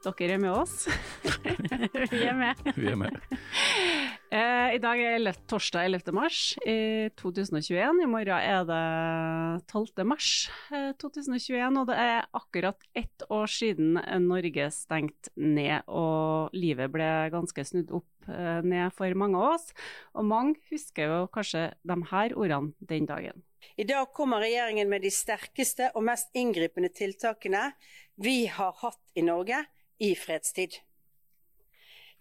Dere er med oss. Vi er med. Vi er med. Eh, I dag er det torsdag 11. mars i 2021. I morgen er det 12. mars eh, 2021, og det er akkurat ett år siden Norge stengte ned og livet ble ganske snudd opp eh, ned for mange av oss. Og mange husker jo kanskje de her ordene den dagen. I dag kommer regjeringen med de sterkeste og mest inngripende tiltakene vi har hatt i Norge i fredstid.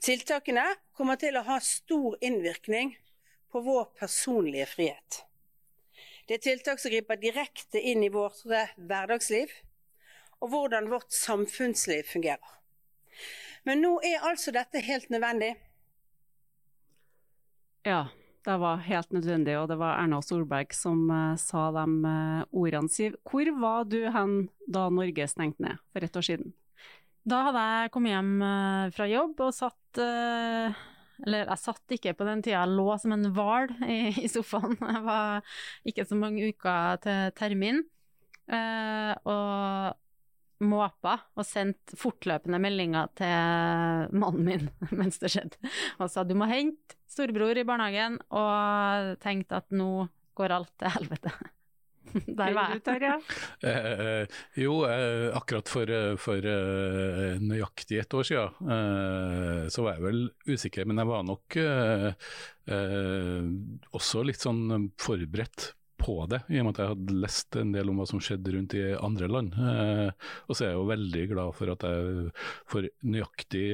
Tiltakene kommer til å ha stor innvirkning på vår personlige frihet. Det er tiltak som griper direkte inn i vårt hverdagsliv og hvordan vårt samfunnsliv fungerer. Men nå er altså dette helt nødvendig. Ja, det var helt nødvendig, og det var Erna Solberg som uh, sa de uh, ordene, Siv. Hvor var du hen da Norge stengte ned for et år siden? Da hadde jeg kommet hjem uh, fra jobb og satt Eller jeg satt ikke på den tida, jeg lå som en hval i, sofaen. Jeg var ikke så mange uker til termin. og måpa og sendt fortløpende meldinger til mannen min mens det skjedde. Og sa du må hente storebror i barnehagen, og tenkte at nå går alt til helvete. Der var jeg. Tar, ja. eh, jo, eh, akkurat for, for eh, nøyaktig et år siden eh, så var jeg vel usikker, men jeg var nok eh, eh, også litt sånn forberedt på det, i og med at jeg hadde lest en del om hva som skjedde rundt i andre land. Eh, og så er jeg jo veldig glad for at jeg for nøyaktig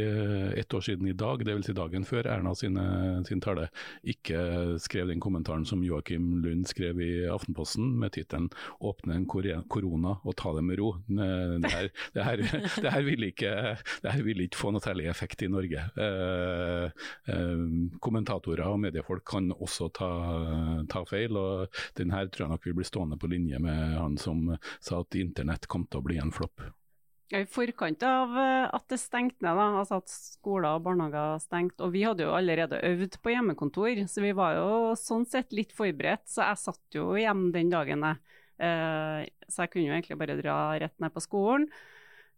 ett år siden i dag, dvs. Si dagen før Erna sine, sin tale, ikke skrev den kommentaren som Joakim Lund skrev i Aftenposten med tittelen 'Åpne en korona og ta det med ro'. Det her, det her, det her, vil, ikke, vil ikke få noe særlig effekt i Norge. Eh, eh, kommentatorer og mediefolk kan også ta, ta feil. og den her tror jeg nok vil bli stående på linje med han som sa at internett kom til å bli en flopp. I forkant av at det stengte ned, da, altså at skoler og barnehager stengte, og vi hadde jo allerede øvd på hjemmekontor, så vi var jo sånn sett litt forberedt. Så jeg satt jo hjemme den dagen, jeg. Eh, så jeg kunne jo egentlig bare dra rett ned på skolen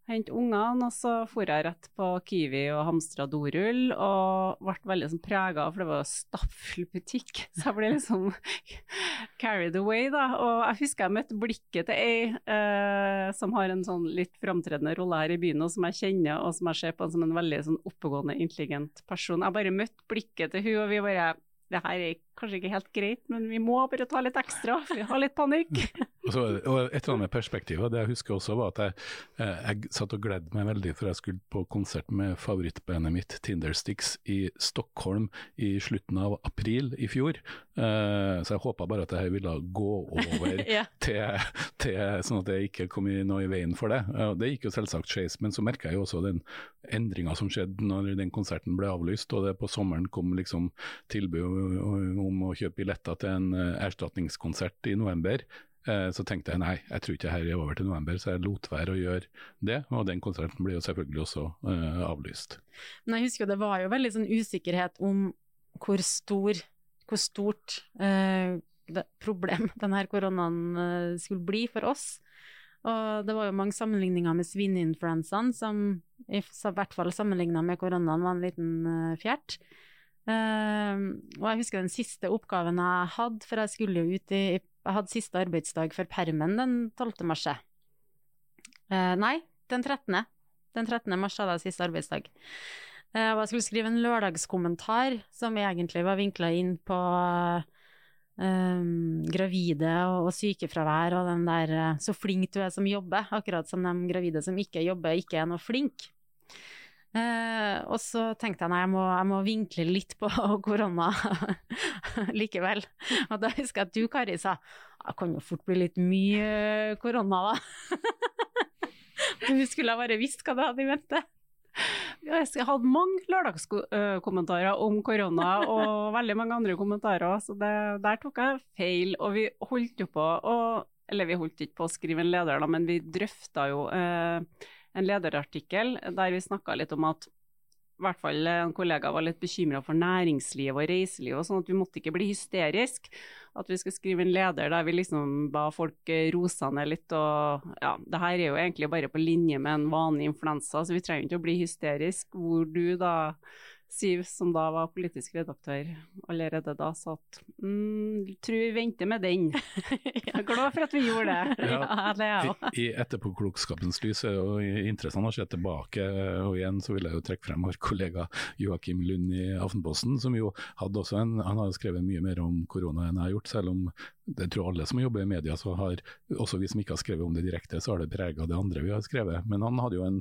hente ungene, og så for jeg rett på Kiwi og hamstra dorull, og ble veldig sånn prega, for det var stappfull butikk. Så jeg ble liksom carried away, da. Og jeg husker jeg møtte blikket til ei eh, som har en sånn litt framtredende rolle her i byen, og som jeg kjenner, og som jeg ser på som en veldig sånn oppegående, intelligent person. Jeg bare møtte blikket til hun, og vi bare det her kanskje ikke helt greit, men vi må bare ta litt ekstra, for vi har litt panikk. Og, så, og et eller annet med perspektivet, det jeg husker også var at jeg, eh, jeg satt og gledde meg veldig for jeg skulle på konsert med favorittbandet mitt, Tindersticks, i Stockholm i slutten av april i fjor. Uh, så jeg håpa bare at det her ville gå over Ja. til, til, sånn at det ikke kom i noe i veien for det. Uh, Det gikk jo selvsagt skeis, men så merka jeg jo også den endringa som skjedde når den konserten ble avlyst, og det på sommeren kom liksom tilbud om å kjøpe billetter til en eh, erstatningskonsert i november. Eh, Så tenkte jeg nei, jeg tror ikke det her er over til november, så jeg lot være å gjøre det. Og den konserten blir jo selvfølgelig også uh, avlyst. Men jeg husker jo det var jo veldig sånn usikkerhet om hvor stor, hvor stort uh, problem denne koronaen skulle bli for oss. Og det var jo mange sammenligninger med svineinfluensaen, som i hvert fall sammenligna med koronaen var en liten fjert. Eh, og jeg husker den siste oppgaven jeg hadde, for jeg skulle jo ut i Jeg hadde siste arbeidsdag for permen den 12. mars. Eh, nei, den 13. Den 13. mars hadde jeg siste arbeidsdag. Eh, og jeg skulle skrive en lørdagskommentar som egentlig var vinkla inn på Um, gravide og, og sykefravær og den der eh, 'så flink du er som jobber', akkurat som de gravide som ikke jobber, ikke er noe flink. Eh, og så tenkte jeg nei, jeg må, jeg må vinkle litt på korona likevel. Og da husker jeg at du, Kari, sa det kan jo fort bli litt mye korona, da. du skulle ha bare visst hva du hadde i vente. Jeg hadde mange lørdagskommentarer om korona og veldig mange andre kommentarer, så det, der tok jeg feil. Og vi holdt jo på å Eller vi holdt ikke på å skrive en leder, da, men vi drøfta jo eh, en lederartikkel der vi snakka litt om at i hvert fall en kollega var litt bekymra for næringsliv og reiseliv, og sånn at vi måtte ikke bli hysterisk. At vi skulle skrive en leder der vi liksom ba folk rose ned litt. Og ja, det her er jo egentlig bare på linje med en vanlig influensa, så vi trenger ikke å bli hysterisk. Hvor du da, Siv, som da var politisk redaktør allerede da, sa at mm, tror vi venter med den. Jeg er glad for at vi gjorde det. Ja. Ja, det er jeg òg. I, I etterpåklokskapens lys er det jo interessant å se tilbake, og igjen så vil jeg jo trekke frem vår kollega Joakim Lund i Aftenposten, som jo hadde også en, han har skrevet mye mer om korona enn jeg har gjort, selv om det tror alle som jobber i media, så har også vi som ikke har skrevet om det direkte, så har det prega det andre vi har skrevet. Men han hadde jo en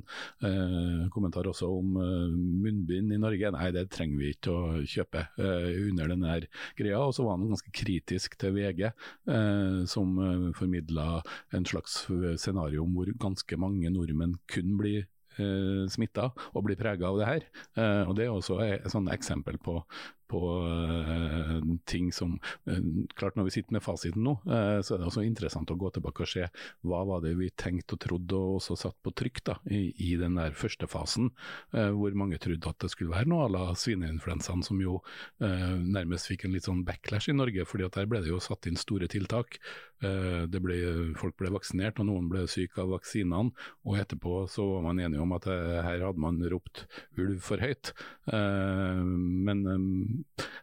eh, kommentar også om eh, munnbind i Norge. Nei, det trenger vi ikke å kjøpe eh, under denne greia. Og så var han ganske kritisk til VG, eh, som eh, formidla en slags scenario om hvor ganske mange nordmenn kun blir eh, smitta og blir prega av det her. Eh, og Det er også et sånn eksempel på, på uh, ting som uh, Klart Når vi sitter med fasiten nå, uh, så er det også interessant å gå tilbake og se hva var det vi tenkte og trodde og også satt på trykk da, i, i den der første fasen, hvor mange trodde at det skulle være noe à la svineinfluensaen, som jo nærmest fikk en litt sånn backlash i Norge, fordi at der ble det jo satt inn store tiltak. Det ble, folk ble vaksinert, og noen ble syke av vaksinene. Og etterpå så var man enige om at her hadde man ropt ulv for høyt. Men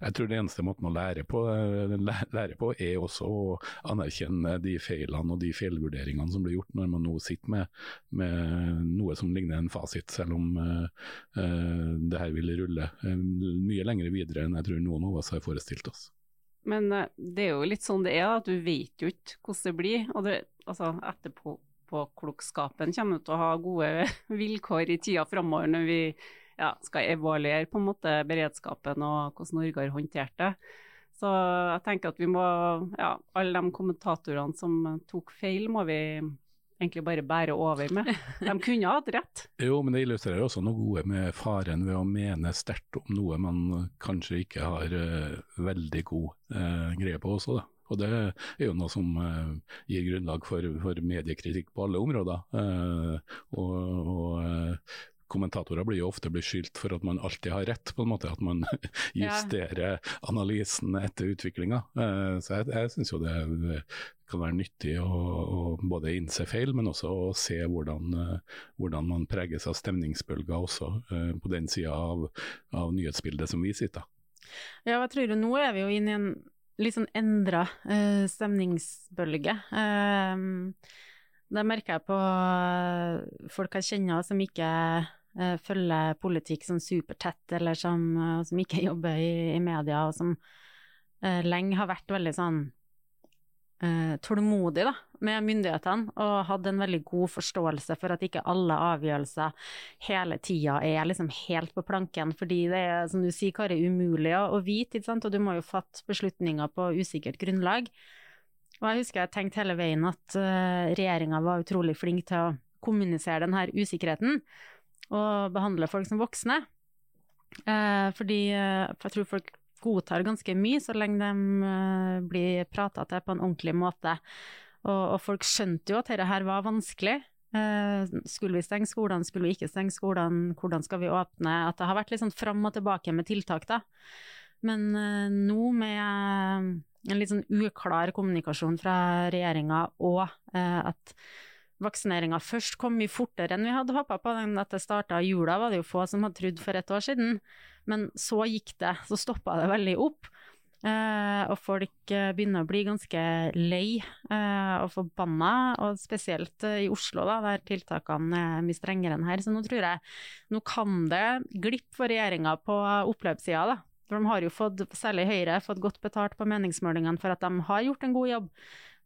jeg tror det eneste måten å lære på, eh, lære på, er også å anerkjenne de feilene og de feilvurderingene som blir gjort når man nå sitter med, med noe som ligner en fasit, selv om uh, uh, det her vil rulle uh, mye lenger videre enn jeg tror noen av oss har forestilt oss. Men det er jo litt sånn det er, at du vet jo ikke hvordan det blir. Og det, altså, etterpåklokskapen kommer jo til å ha gode vilkår i tida framover når vi ja, skal evaluere på en måte beredskapen og hvordan Norge har håndtert det. Så jeg tenker at vi må, ja, alle de kommentatorene som tok feil, må vi egentlig bare bære over med. De kunne hatt rett. Jo, men det illustrerer også noe gode med faren ved å mene sterkt om noe man kanskje ikke har uh, veldig god uh, greie på også. Da. Og det er jo noe som uh, gir grunnlag for, for mediekritikk på alle områder. Uh, og, og eh, kommentatorer blir jo ofte beskyldt for at man alltid har rett, på en måte. At man justerer analysen etter utviklinga. Eh, så jeg, jeg syns jo det kan være nyttig å, å både innse feil, men også å se hvordan, eh, hvordan man preges av stemningsbølger også eh, på den sida av, av nyhetsbildet som vi sitter. Ja, jeg tror du? nå er vi jo inne i en litt sånn endra eh, stemningsbølge. Eh, det merker jeg på folk jeg kjenner som ikke følger politikk sånn supertett, eller som, eh, som ikke jobber i, i media, og som eh, lenge har vært veldig sånn uh, tålmodig da, med myndighetene, og hadde en veldig god forståelse for at ikke alle avgjørelser hele tida er liksom helt på planken, fordi det er, som du sier, Kari, umulig å, å vite, ikke sant? og du må jo fatte beslutninger på usikkert grunnlag. Og jeg husker jeg tenkte hele veien at uh, regjeringa var utrolig flink til å kommunisere denne usikkerheten, og behandle folk som voksne. Eh, fordi uh, jeg tror folk godtar ganske mye så lenge de uh, blir prata til på en ordentlig måte. Og, og folk skjønte jo at dette her var vanskelig. skulle vi stenge skolene, skulle vi ikke stenge skolene, hvordan skal vi åpne? At det har vært litt sånn fram og tilbake med tiltak, da. Men nå med en litt sånn uklar kommunikasjon fra regjeringa, og eh, at vaksineringa først kom mye fortere enn vi hadde håpa på. At det starta i jula, var det jo få som hadde trodd for et år siden. Men så gikk det, så stoppa det veldig opp. Eh, og folk eh, begynner å bli ganske lei eh, og forbanna, og spesielt eh, i Oslo, da, der tiltakene er mye strengere enn her. Så nå tror jeg nå kan det glippe for regjeringa på oppløpssida, da. For de har jo fått, særlig Høyre, fått godt betalt på meningsmålingene for at de har gjort en god jobb.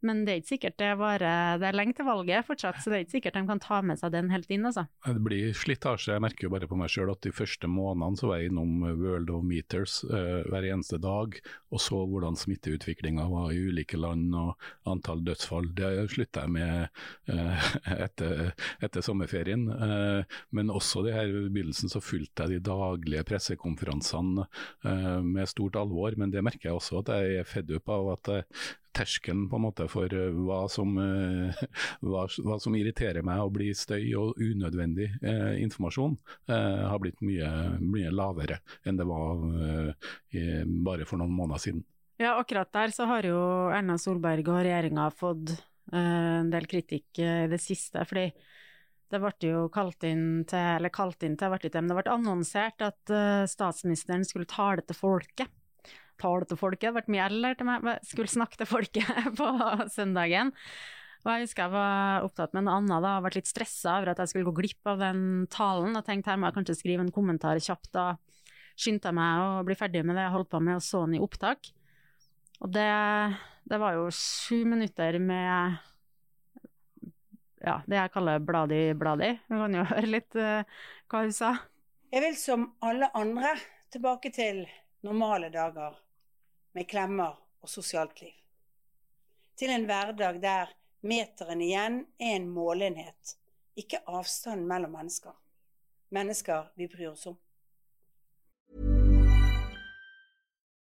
Men det er ikke sikkert det varer Det er lenge til valget fortsatt, så det er ikke sikkert de kan ta med seg den helt inn, altså. Det blir slitasje. Jeg merker jo bare på meg sjøl at de første månedene så var jeg innom World of Meters uh, hver eneste dag og så hvordan smitteutviklinga var i ulike land og antall dødsfall. Det slutta jeg med uh, etter, etter, sommerferien. Uh, men også det her i begynnelsen så fulgte jeg de daglige pressekonferansene med stort alvor. Men det merker jeg også at jeg er fedd opp av at terskelen på en måte for eh, hva som, eh, hva, hva som irriterer meg og blir støy og unødvendig eh, informasjon, eh, har blitt mye, mye, lavere enn det var eh, bare for noen måneder siden. Ja, akkurat der så har jo Erna Solberg og regjeringa fått eh, en del kritikk i det siste. fordi det ble jo kalt inn til, eller kalt inn til, det ble annonsert at statsministeren skulle tale til folket tale til folket. Det ble mye eller til meg, skulle snakke til folket på søndagen. Og jeg husker jeg var opptatt med en annen da, og ble litt stressa over at jeg skulle gå glipp av den talen, og tenkte her må jeg kanskje skrive en kommentar kjapt. Da skyndte jeg meg å bli ferdig med det jeg holdt på med, og så den i opptak. Og det, det var jo sju minutter med ja, det jeg kaller bladi-bladi. Vi kan jo høre litt uh, hva hun sa. Jeg vil som alle andre tilbake til normale dager med klemmer og sosialt liv. Til en hverdag der meteren igjen er en målenhet, ikke avstanden mellom mennesker. Mennesker vi bryr oss om.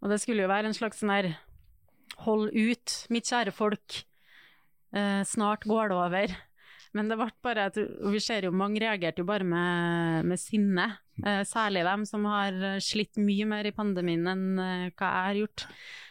Og det skulle jo være en slags sånn her hold ut, mitt kjære folk, eh, snart går det over. Men det ble bare, at vi ser jo mange reagerte jo bare med, med sinne. Eh, særlig dem som har slitt mye mer i pandemien enn eh, hva jeg har gjort.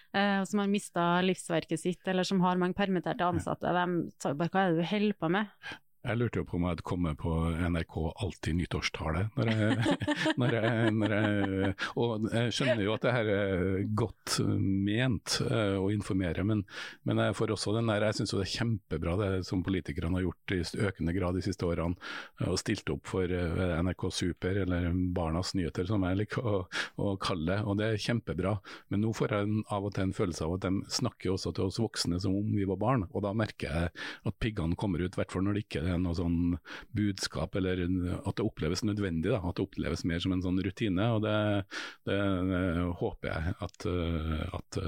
Eh, som har mista livsverket sitt, eller som har mange permitterte ansatte. De sa jo bare hva er det du holder på med? Jeg lurte jo på om jeg hadde kommet på NRK Alltid nyttårstale. Når jeg, når jeg, når jeg, og jeg skjønner jo at det her er godt ment uh, å informere, men, men jeg får også den der, jeg syns det er kjempebra det som politikerne har gjort i økende grad de siste årene. Uh, og stilt opp for NRK Super, eller Barnas Nyheter som jeg liker å, å, kalle det. Og det er kjempebra. Men nå får jeg av og til en følelse av at de snakker også til oss voksne som om vi var barn. Og da merker jeg at piggene kommer ut, i hvert fall når det ikke er noe sånn budskap, eller at det oppleves nødvendig. Da, at det oppleves mer som en sånn rutine. og Det, det, håper jeg at, at,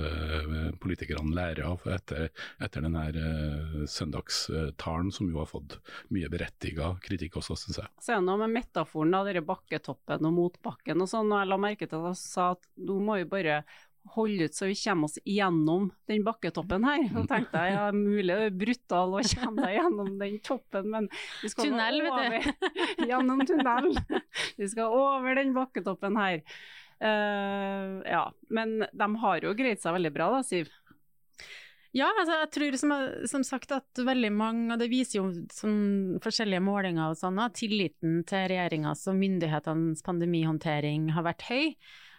politikerne lærer av etter, etter denne uh, søndagstalen, som jo har fått mye berettiga kritikk også, syns jeg. Det noe med metaforen da, denne bakketoppen og motbakken og sånn, og jeg la merke til at jeg sa at nå må vi bare holde ut så vi kommer oss gjennom den bakketoppen her. Så tenkte jeg ja, mulig det er brutal å komme deg gjennom den toppen, men vi skal tunnel, over, gjennom tunnel. Vi skal over den bakketoppen her. Uh, ja, men de har jo greid seg veldig bra da, Siv? Ja, altså jeg tror som, som, sagt at veldig mange, og det viser jo sånn forskjellige målinger og sånn, at tilliten til regjeringas og myndighetenes pandemihåndtering har vært høy.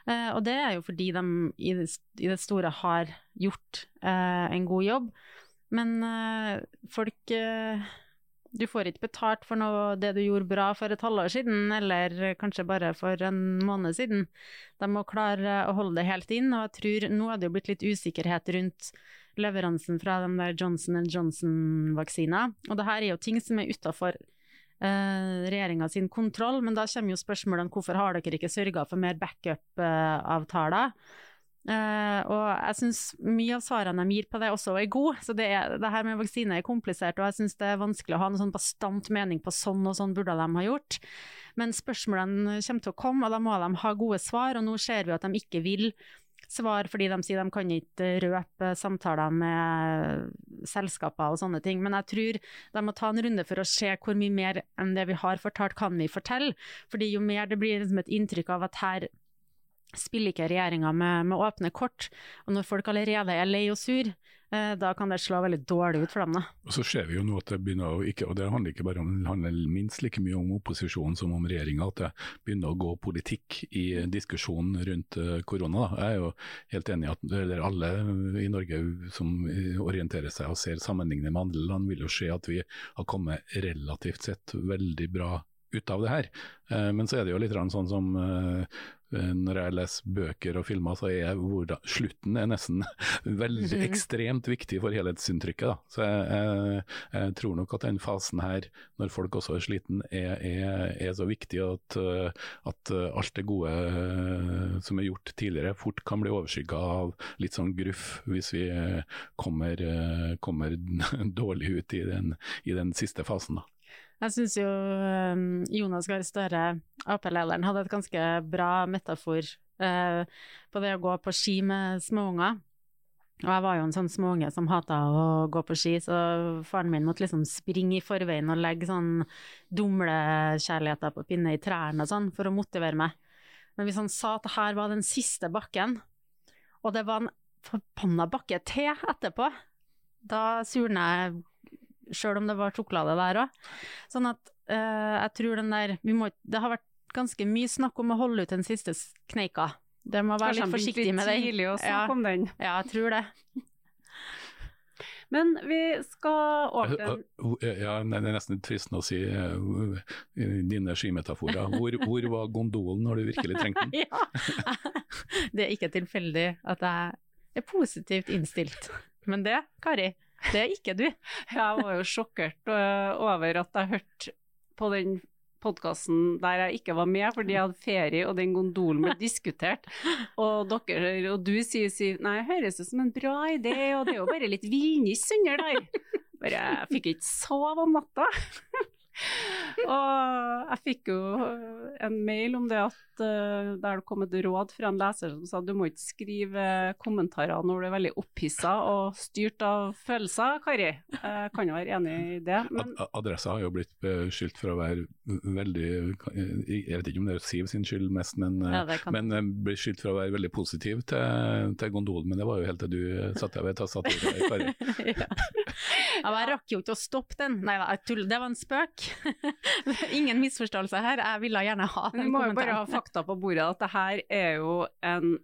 Eh, og det er jo fordi de i det, store har gjort eh, en god jobb. Men eh, folk Du får ikke betalt for noe det du gjorde bra for et halvår siden, eller kanskje bare for en måned siden. De må klare å holde det helt inn, og jeg tror nå er det jo blitt litt usikkerhet rundt leveransen fra den der Johnson Johnson-vaksina. Og det her er jo ting som er utafor eh, sin kontroll, men da kommer jo spørsmålet om hvorfor har dere ikke sørga for mer backup-avtaler? Uh, og jeg syns mye av svarene de gir på det også er gode, så det, er, det her med vaksine er komplisert, og jeg syns det er vanskelig å ha en sånn bastant mening på sånn og sånn burde de ha gjort. Men spørsmålene kommer til å komme, og da må de ha gode svar, og nå ser vi at de ikke vil svar fordi de sier de kan ikke røpe samtaler med selskaper og sånne ting. Men jeg tror de må ta en runde for å se hvor mye mer enn det vi har fortalt, kan vi fortelle. Fordi jo mer det blir liksom et inntrykk av at her spiller ikke regjeringa med, med, åpne kort. Og når folk allerede er lei og sur, da kan det slå veldig dårlig ut for dem. Da. Og Så ser vi jo nå at det begynner å ikke, og det handler ikke bare om, det handler minst like mye om opposisjonen som om regjeringa, at det begynner å gå politikk i diskusjonen rundt uh, korona. Da. Jeg er jo helt enig i at eller alle i Norge som orienterer seg og ser sammenlignet med andre land, vil jo se at vi har kommet relativt sett veldig bra ut av det her. Eh, men så er det jo litt sånn som eh, Eh, når jeg leser bøker og filmer, så er hvordan, slutten er nesten veldig mhm. ekstremt viktig for helhetsinntrykket. Da. Så jeg, jeg, jeg, tror nok at den fasen her, når folk også er sliten, er, er, er så viktig at, at, alt det gode som er gjort tidligere, fort kan bli overskygga av litt sånn gruff, hvis vi kommer, kommer dårlig ut i den, i den siste fasen. da. Jeg syns jo um, Jonas Gahr Støre, Ap-lederen, hadde et ganske bra metafor uh, på det å gå på ski med småunger. Og jeg var jo en sånn småunge som hata å gå på ski, så faren min måtte liksom springe i forveien og legge sånn dumlekjærligheter på pinne i trærne og sånn, for å motivere meg. Men hvis han sa at her var den siste bakken, og det var en forbanna bakke til etterpå, da surna jeg sjøl om det var sjokolade der òg. Sånn at uh, jeg tror den der må, Det har vært ganske mye snakk om å holde ut den siste kneika. Det må være litt forsiktig med den. Tidlig å snakke ja, om den. Ja, jeg tror det. Men vi skal over til Ja, det er nesten fristende å si uh, dine skimetaforer. Hvor, hvor, var gondolen når du virkelig trengte den? ja. Det er ikke tilfeldig at jeg er positivt innstilt. Men det, Kari, det er ikke du. Jeg var jo sjokkert øh, over at jeg hørte på den podkasten der jeg ikke var med fordi jeg hadde ferie og den gondolen ble diskutert. Og, dere, og du sier, sier nei, høres ut som en bra idé, og det er jo bare litt villniss under der. Bare, jeg fikk ikke sove om natta. og jeg fikk jo en mail om det at uh, der det kom et råd fra en leser som sa du må ikke skrive kommentarer når du er veldig opphissa og styrt av følelser, Kari. Jeg kan jo være enig i det. Men... Adressa har jo blitt beskyldt for å være veldig Jeg vet ikke om det er Siv sin skyld mest, men, ja, kan... men beskyldt for å være veldig positiv til, til gondolen. Men det var jo helt til du satte deg ved tastaturet, Kari. ja. ja, jeg rakk jo ikke å stoppe den. Nei da, det var en spøk. Ingen misforståelse her, jeg ville gjerne ha den kommentaren. Vi må jo bare ha fakta på bordet, at det her er jo en,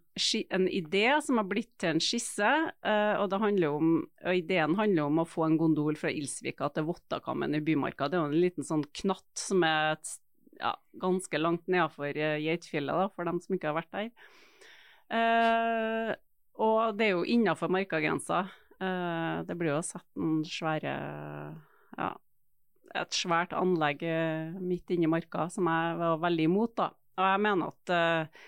en idé som har blitt til en skisse. Uh, og, om, og, ideen handler om å få en gondol fra Ilsvika til Vottakammen i Bymarka. Det er jo en liten sånn knatt som er et, ja, ganske langt nedafor uh, Geitfjellet, for dem som ikke har vært der. Uh, og det er jo innafor markagrensa. Uh, det blir jo satt noen svære ja, et svært anlegg midt midt inni marka som jeg var veldig imot, da. Og jeg mener at uh,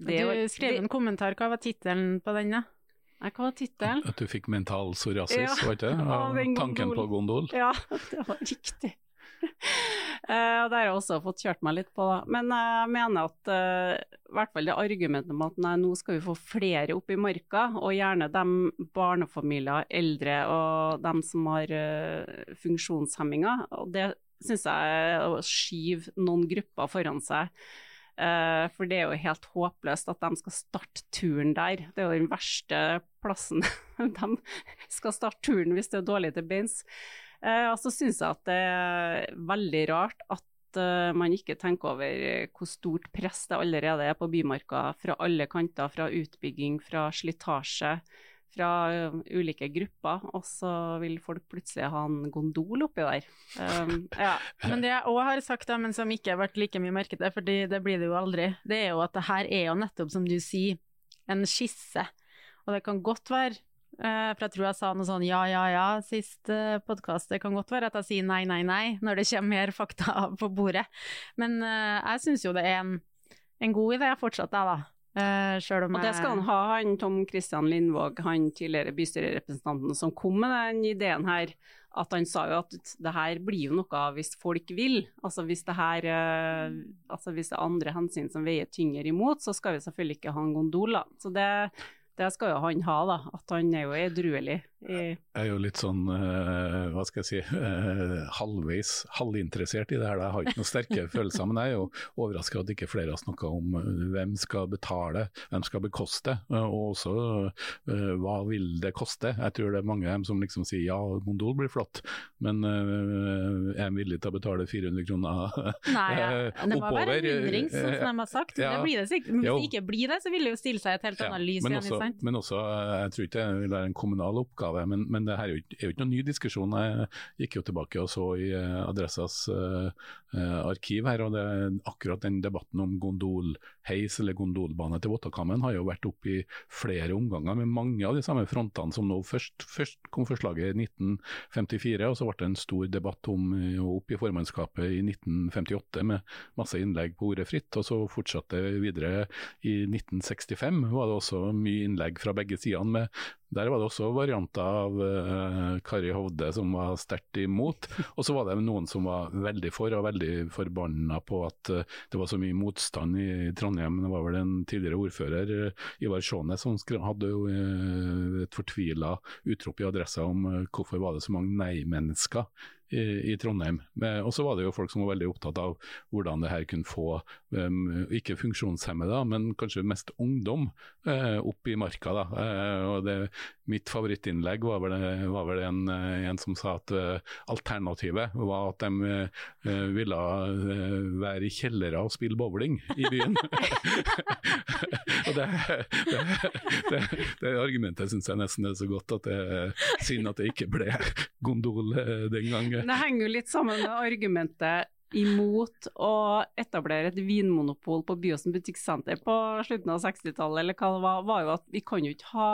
det Du skrev en kommentar, hva var tittelen på den, da? Nei, hva var tittelen? At du fikk mental psoriasis, ja, var ikke det? Av tanken på gondol? Ja, det var riktig. Uh, det har jeg også fått kjørt meg litt på, da. Men jeg mener at uh, i hvert fall det argumentet om at nei, nå skal vi få flere opp i marka, og gjerne de barnefamilier, eldre og dem som har funksjonshemminger. Og det syns jeg er å skyve noen grupper foran seg. For det er jo helt håpløst at de skal starte turen der. Det er jo den verste plassen de skal starte turen hvis det er dårlig til beins. Uh, og så syns jeg at det er veldig rart at uh, man ikke tenker over hvor stort press det allerede er på Bymarka fra alle kanter, fra utbygging, fra slitasje, fra uh, ulike grupper, og så vil folk plutselig ha en gondol oppi der. Um, ja. Men det jeg òg har sagt, da, men som ikke har vært like mye merket, for det blir det jo aldri, det er jo at det her er jo nettopp, som du sier, en skisse. Og det kan godt være for jeg tror jeg sa noe sånn ja, ja, ja sist eh, podkast. Det kan godt være at jeg sier nei, nei, nei når det kommer mer fakta på bordet. Men uh, jeg syns jo det er en, en god idé fortsatt, jeg, da. Uh, og det skal han ha, han Tom Christian Lindvåg, han tidligere bystyrerepresentanten som kom med den ideen her. At han sa jo at det her blir jo noe hvis folk vil. Altså hvis det her altså hvis det er andre hensyn som veier tyngre imot, så skal vi selvfølgelig ikke ha en gondol, da. Så det det skal jo han ha, da. At han er jo edruelig. Jeg er jo litt sånn, uh, hva skal jeg si, uh, halvveis halvinteressert i det her. Jeg har ikke noen sterke følelser, men jeg er jo overraska at ikke flere har snakka om uh, hvem skal betale, hvem skal bekoste, og også hva vil det koste. Jeg tror det er mange av dem som liksom sier ja, gondol blir flott, men er en villig til å betale 400 kroner Nei, ja. Det må være en hundring, sånn som de har sagt. Ja. Det blir det sikkert. Men hvis det ikke blir det, så vil det jo stille seg et helt annet lys igjen også, Men også, jeg tror ikke det vil være en kommunal oppgave, men, men det her er jo, ikke, er jo ikke noen ny diskusjon. Jeg gikk jo tilbake og så i uh, Adressas uh, arkiv her, og det, akkurat den debatten om gondolheis eller gondolbane til Vottakammen har jo vært oppe i flere omganger med mange av de samme frontene som nå. Først, først kom forslaget i 1954, og så ble det en stor debatt om opp i formannskapet i 1958 med masse innlegg på ordet fritt, og så fortsatte videre i 1965. var det også mye innlegg fra begge sidene. Der var det også varianter av uh, Kari Hovde som var sterkt imot. Og så var det noen som var veldig for, og veldig forbanna på at uh, det var så mye motstand i Trondheim. Det var vel en tidligere ordfører, uh, Ivar Sjånes, som hadde jo et fortvila utrop i adressa om hvorfor var det så mange nei-mennesker i, i, Trondheim. Og så var det jo folk som var veldig opptatt av hvordan det her kunne få, um, ikke funksjonshemmede, men kanskje mest ungdom, opp i marka. da. Og det, Mitt favorittinnlegg var vel, var vel en, en, som sa at uh, alternativet var at de ville være i kjellere og spille bowling i byen. og det, det, det, det argumentet syns jeg nesten er så godt at det er synd at det ikke ble gondol den gangen. Det henger jo litt sammen med argumentet imot å etablere et vinmonopol på Byåsen butikksenter på slutten av 60-tallet, eller hva det var, var jo at vi kan jo ikke ha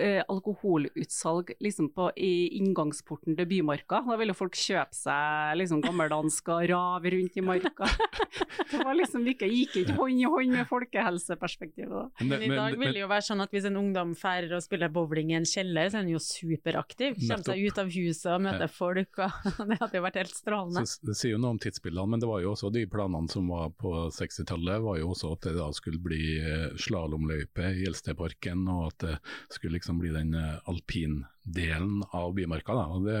eh, alkoholutsalg liksom på, i inngangsporten til Bymarka. Da ville folk kjøpe seg liksom gammeldansk og rave rundt i marka. det var liksom ikke, gikk ikke hånd i hånd med folkehelseperspektivet. da. Men men, Men i dag vil det jo være sånn at hvis en ungdom drar og spiller bowling i en kjeller, så er den jo superaktiv. Kommer seg ut av huset og møter Ja. folk, og det hadde jo vært helt strålende. Så Det sier jo noe om tidsbildene, men det var jo også de planene som var på 60-tallet, var jo også at det da skulle bli eh, slalåmløype i Elsteparken, og at det skulle liksom bli den eh, alpindelen av Bymarka. Da. Og det,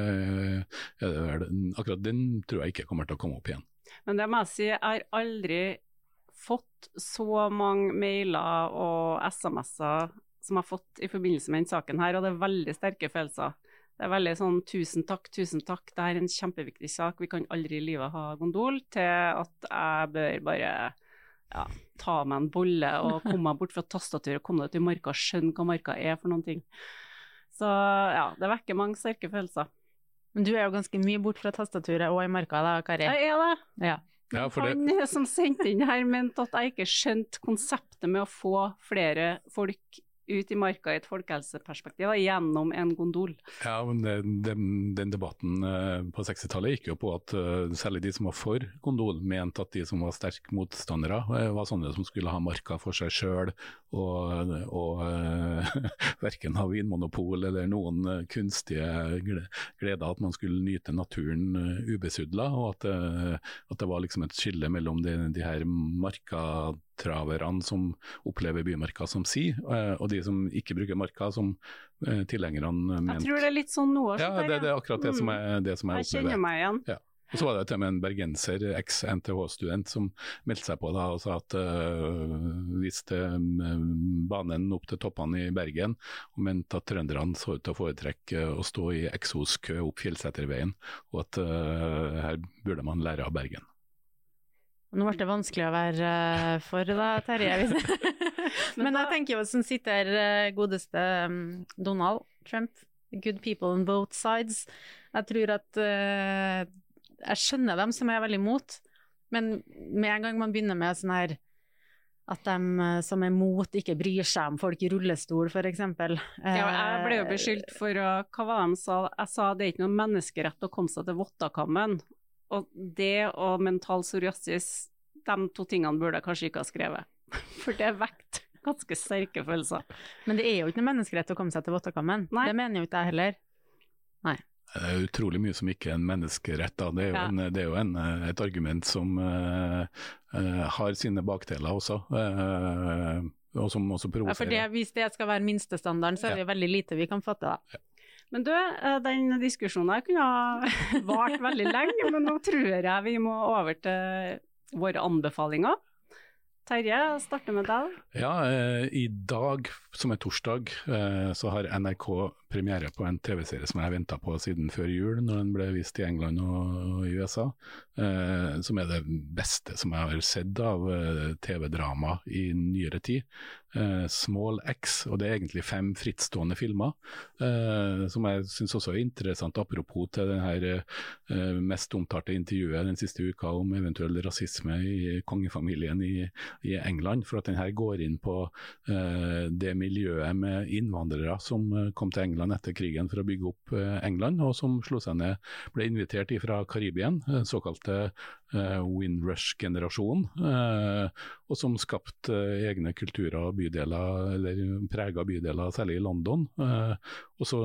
vel- akkurat den tror jeg ikke kommer til å komme opp igjen. Men det må jeg si, jeg har aldri fått så mange mailer og SMS-er som jeg har fått i forbindelse med denne saken her, og det er veldig sterke følelser. Det er veldig sånn tusen takk, tusen takk, det er en kjempeviktig sak, vi kan aldri i livet ha gondol, til at jeg bør bare ja, ta meg en bolle og komme meg bort fra tastaturet komme deg til marka og skjønne hva marka er for noen ting. Så ja, det vekker mange sterke følelser. Men du er jo ganske mye bort fra tastaturet og i marka da, Kari. Jeg er det. Ja. Ja, for det, Han som sendte inn her mente at jeg ikke skjønte konseptet med å få flere folk ut i marka i et folkehelseperspektiv og gjennom en gondol. Ja, men den, den, den debatten eh, på 60-tallet gikk jo på at eh, særlig de som var for gondol, mente at de som var sterke motstandere, eh, var sånne som skulle ha marka for seg sjøl, og, og verken ha vinmonopol eller noen kunstige gleder, at man skulle nyte naturen ubesudla, og at, at det var liksom et skille mellom de, de her markatraverne som opplever bymarka som si, eh, og de som ikke bruker marka, som uh, tilhengerne mente. Jeg tror det er litt sånn nå. Ja, det, det er akkurat det som Mm. er, det som jeg Jeg kjenner meg igjen. Ja. Og så var det til og med en bergenser, eks-NTH-student, som meldte seg på da og sa at øh, hvis det, øh, banen opp til toppene i Bergen, og mente at trønderne så ut til å foretrekke å stå i eksoskø opp Fjellseterveien, og at øh, her burde man lære av Bergen. Nå ble det vanskelig å være eh, for da, Terje. Men jeg tenker jo som sitter eh, godeste um, Donald Trump, good people on both sides. Jeg tror at eh, Jeg skjønner dem som er veldig imot, men med en gang man begynner med sånn her at de som er mot, ikke bryr seg om folk i rullestol, f.eks. Ja, jeg ble jo beskyldt for å Hva var det de sa? Jeg sa det er ikke noen menneskerett å komme seg til Vottakammen. Og det og mental psoriasis, de to tingene burde jeg kanskje ikke ha skrevet. For det vekt ganske sterke følelser. Men det er jo ikke noe menneskerett å komme seg til Vottakammen. Det mener jo ikke jeg heller. Nei. Det er utrolig mye som ikke er en menneskerett. Da. Det er jo, Ja. en, det er jo en, eh, et argument som uh, uh, har sine bakdeler også, Uh, og som også provoserer. Ja, for det, hvis det skal være minstestandarden, så er det ja. veldig lite vi kan få til, da. Men du, eh, den diskusjonen her kunne ha vart veldig lenge, men nå tror jeg vi må over til våre anbefalinger. Terje, starte med deg. Ja, eh, i dag, som er torsdag, eh, så har NRK premiere på en TV-serie som jeg har venta på siden før jul, når den ble vist i England og i USA. Eh, som er det beste som jeg har sett av eh, TV-drama i nyere tid. Eh, Small X, og det er egentlig fem frittstående filmer, eh, som jeg syns også er interessant, apropos til det her eh, mest omtalte intervjuet den siste uka om eventuell rasisme i kongefamilien i, i England, for at den her går inn på det miljøet med innvandrere som kom til England etter krigen for å bygge opp eh, England, og som slo seg ned, ble invitert fra Karibien, eh, såkalte eh, Windrush-generasjonen, og som skapte egne kulturer og bydeler, eller prega bydeler, særlig i London. Og så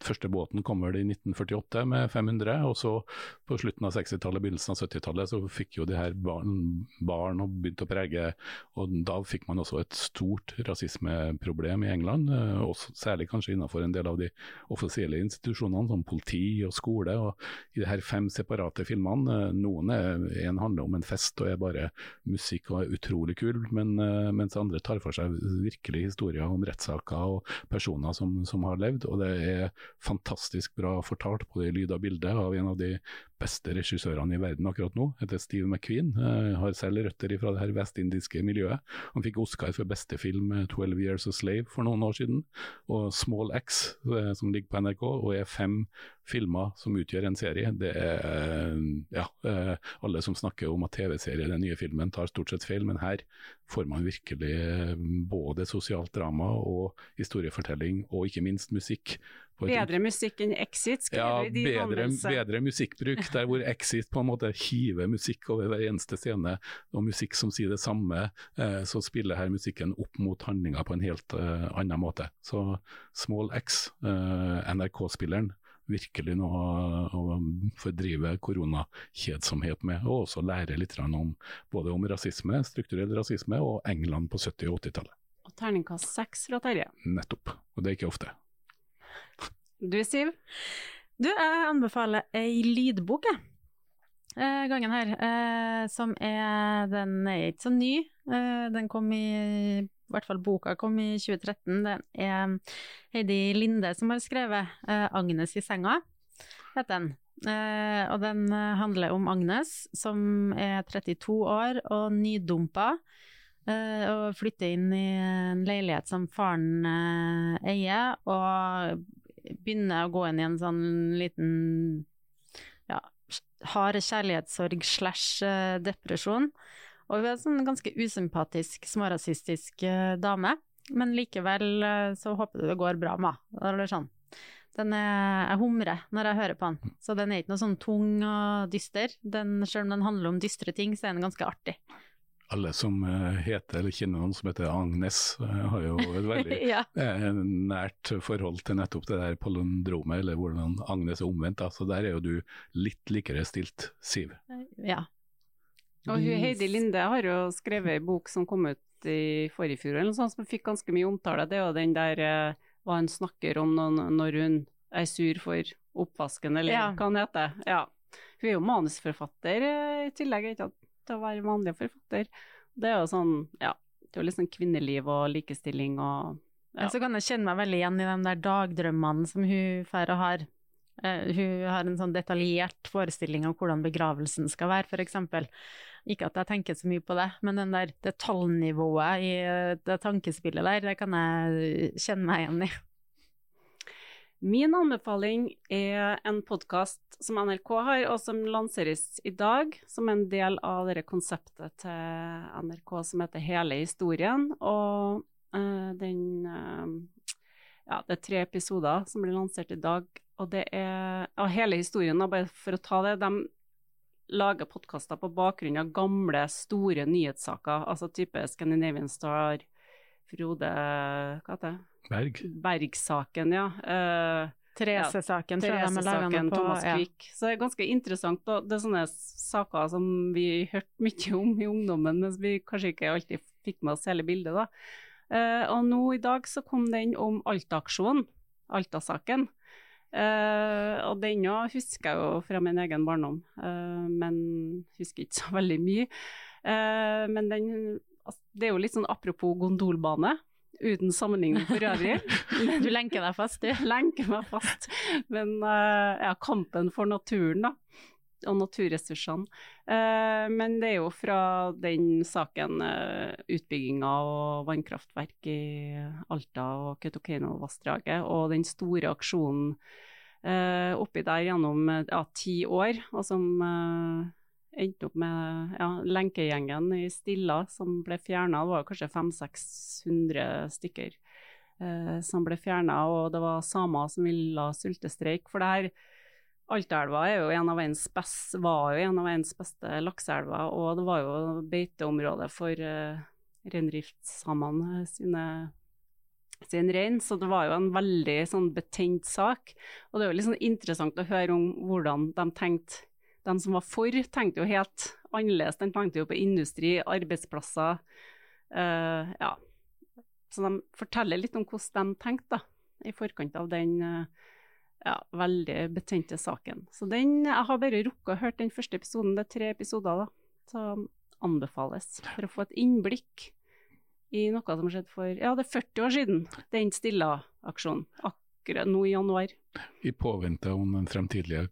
Første båten kom vel i 1948 med 500, og så på slutten av 60-tallet, begynnelsen av 70-tallet, så fikk jo de her barn, barn og begynte å prege, og da fikk man også et stort rasismeproblem i England, og særlig kanskje innenfor en del av de offisielle institusjonene, som politi og skole. og I de her fem separate filmene, eh, noen er, en handler om en fest og er bare musikk og er utrolig kul, men, eh, mens andre tar for seg virkelig historier om rettssaker og personer som, som har levd. og det er fantastisk bra fortalt, både i lyd og bilde, av en av de beste regissørene i verden akkurat nå. Heter Steve McQueen. Uh, har selv røtter fra det her vestindiske miljøet. Han fikk Oscar for beste film, 'Twelve Years a Slave', for noen år siden. Og 'Small X', uh, som ligger på NRK, og er fem filmer som utgjør en serie. Det er ja, alle som snakker om at TV-serie er den nye filmen, tar stort sett feil, men her får man virkelig både sosialt drama og historiefortelling, og ikke minst musikk. Bedre musikk enn Exit, skriver ja, de bedre, bedre musikkbruk, der hvor Exit på en måte hiver musikk over hver eneste scene, og musikk som sier det samme, eh, så spiller her musikken opp mot handlinga på en helt eh, annen måte. Så Small X, eh, NRK-spilleren, virkelig noe å fordrive koronakjedsomhet med, og også lære litt om både om rasisme, strukturell rasisme, og England på 70- og 80-tallet. Og terningkast seks fra Terje. Nettopp, og det er ikke ofte. Du Siv? Du, jeg anbefaler ei lydbok, jeg. Eh, gangen her, eh, som er Den er ikke så ny. Eh, den kom i i hvert fall boka kom i 2013. Det er Heidi Linde som har skrevet uh, 'Agnes i senga', heter den. Uh, og den handler om Agnes, som er 32 år og nydumpa. Og flytter inn i en leilighet som faren eier, og begynner å gå inn i en sånn liten ja, hard kjærlighetssorg slash depresjon. Og hun er en sånn ganske usympatisk, smårasistisk uh, dame. Men likevel uh, så håper du det går bra med henne. Sånn. Den er, jeg humrer når jeg hører på den. Så den er ikke noe sånn tung og dyster. Den, selv om den handler om dystre ting, så er den ganske artig. Alle som uh, heter eller kjenner noen som heter Agnes, har jo et veldig ja. nært forhold til nettopp det der palindromet, eller hvordan Agnes er omvendt. Da. Så der er jo du litt likere stilt, Siv. Ja, og hun, Heidi Linde har jo skrevet en bok som kom ut i forrige fjor, eller noe sånt, som fikk ganske mye omtale. Det er jo den der eh, hva hun snakker om når hun er sur for oppvasken, eller ja. hva han heter. Ja. Hun er jo manusforfatter eh, i tillegg ikke til å være vanlig forfatter. Det er jo sånn, ja, det er jo litt sånn kvinneliv og likestilling og ja. Så kan jeg kjenne meg veldig igjen i de der dagdrømmene som hun får og har. Uh, hun har en sånn detaljert forestilling av hvordan begravelsen skal være, f.eks. Ikke at jeg tenker så mye på det, men den der detaljnivået i eh, det tankespillet der, det kan jeg kjenne meg igjen i. Min anbefaling er en podkast som NRK har, og som lanseres i dag, som en del av det konseptet til NRK som heter Hele historien. Og uh, den uh, Ja, det er tre episoder som blir lansert i dag, og det er Og hele historien, bare for å ta det, de lager podkaster på bakgrunn av gamle, store nyhetssaker, altså type Scandinavian Star, Frode Hva heter det? Berg. Berg-saken, ja. Uh, Therese-saken, på. Thomas Quick. Ja. Så det er ganske interessant. Og det er sånne saker som vi hørte mye om i ungdommen, mens vi kanskje ikke alltid fikk med oss hele bildet, da. Uh, og nå i dag så kom den om Alta-aksjonen, Alta-saken. Uh, og den òg husker jeg jo fra min egen barndom, uh, men husker ikke så veldig mye. Uh, men den altså, Det er jo litt sånn apropos gondolbane, uten sammenligning for øvrig. du lenker deg fast, du? Lenker meg fast. Men ja, kampen for naturen, da og naturressursene. Uh, men det er jo fra den saken, uh, utbygginga og vannkraftverk i Alta og Kautokeinovassdraget, og den store aksjonen eh, oppi der gjennom ja, ti år, og som endte opp med ja, lenkegjengen i Stilla som ble fjerna. Det var kanskje 500-600 stykker som ble fjerna, og det var samer som ville sultestreik. For det her Altaelva er jo en av verdens best, var jo en av verdens beste lakseelver, og det var jo beiteområde for eh, reindriftssamene sine sin rein, så det var jo en veldig sånn betent sak. Og det er jo litt sånn interessant å høre om hvordan de tenkte. De som var for, tenkte jo helt annerledes. De tenkte jo på industri, arbeidsplasser. Uh, ja. Så de forteller litt om hvordan de tenkte da, i forkant av den uh, ja, veldig betente saken. Så den, jeg har bare rukket å høre den første episoden, det er tre episoder, da. Så anbefales for å få et innblikk i noe som har skjedd for ja, det er 40 år siden, den Stilla-aksjonen. Akkurat nå i januar. I påvente om den fremtidige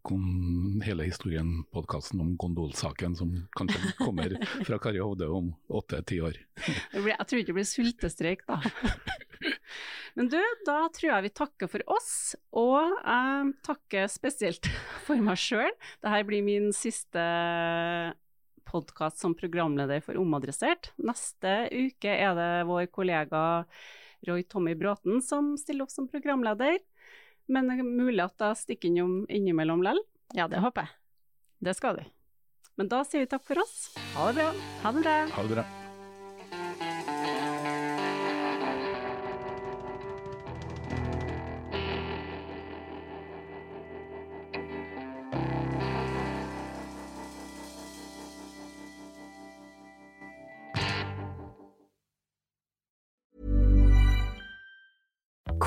hele historien-podkasten om gondolsaken, som kanskje kommer fra Kari Hovde om åtte-ti år. Jeg tror ikke det blir sultestreik da. Men du, da tror jeg vi takker for oss, og jeg takker spesielt for meg sjøl. Dette blir min siste podkast som programleder for Omadressert. Neste uke er det vår kollega Roy Tommy Bråten som stiller opp som programleder. Men det er mulig at jeg stikker innom innimellom lell. Ja, det håper jeg. Det skal du. Men da sier vi takk for oss. Ha det bra. Ha det bra. Ha det bra.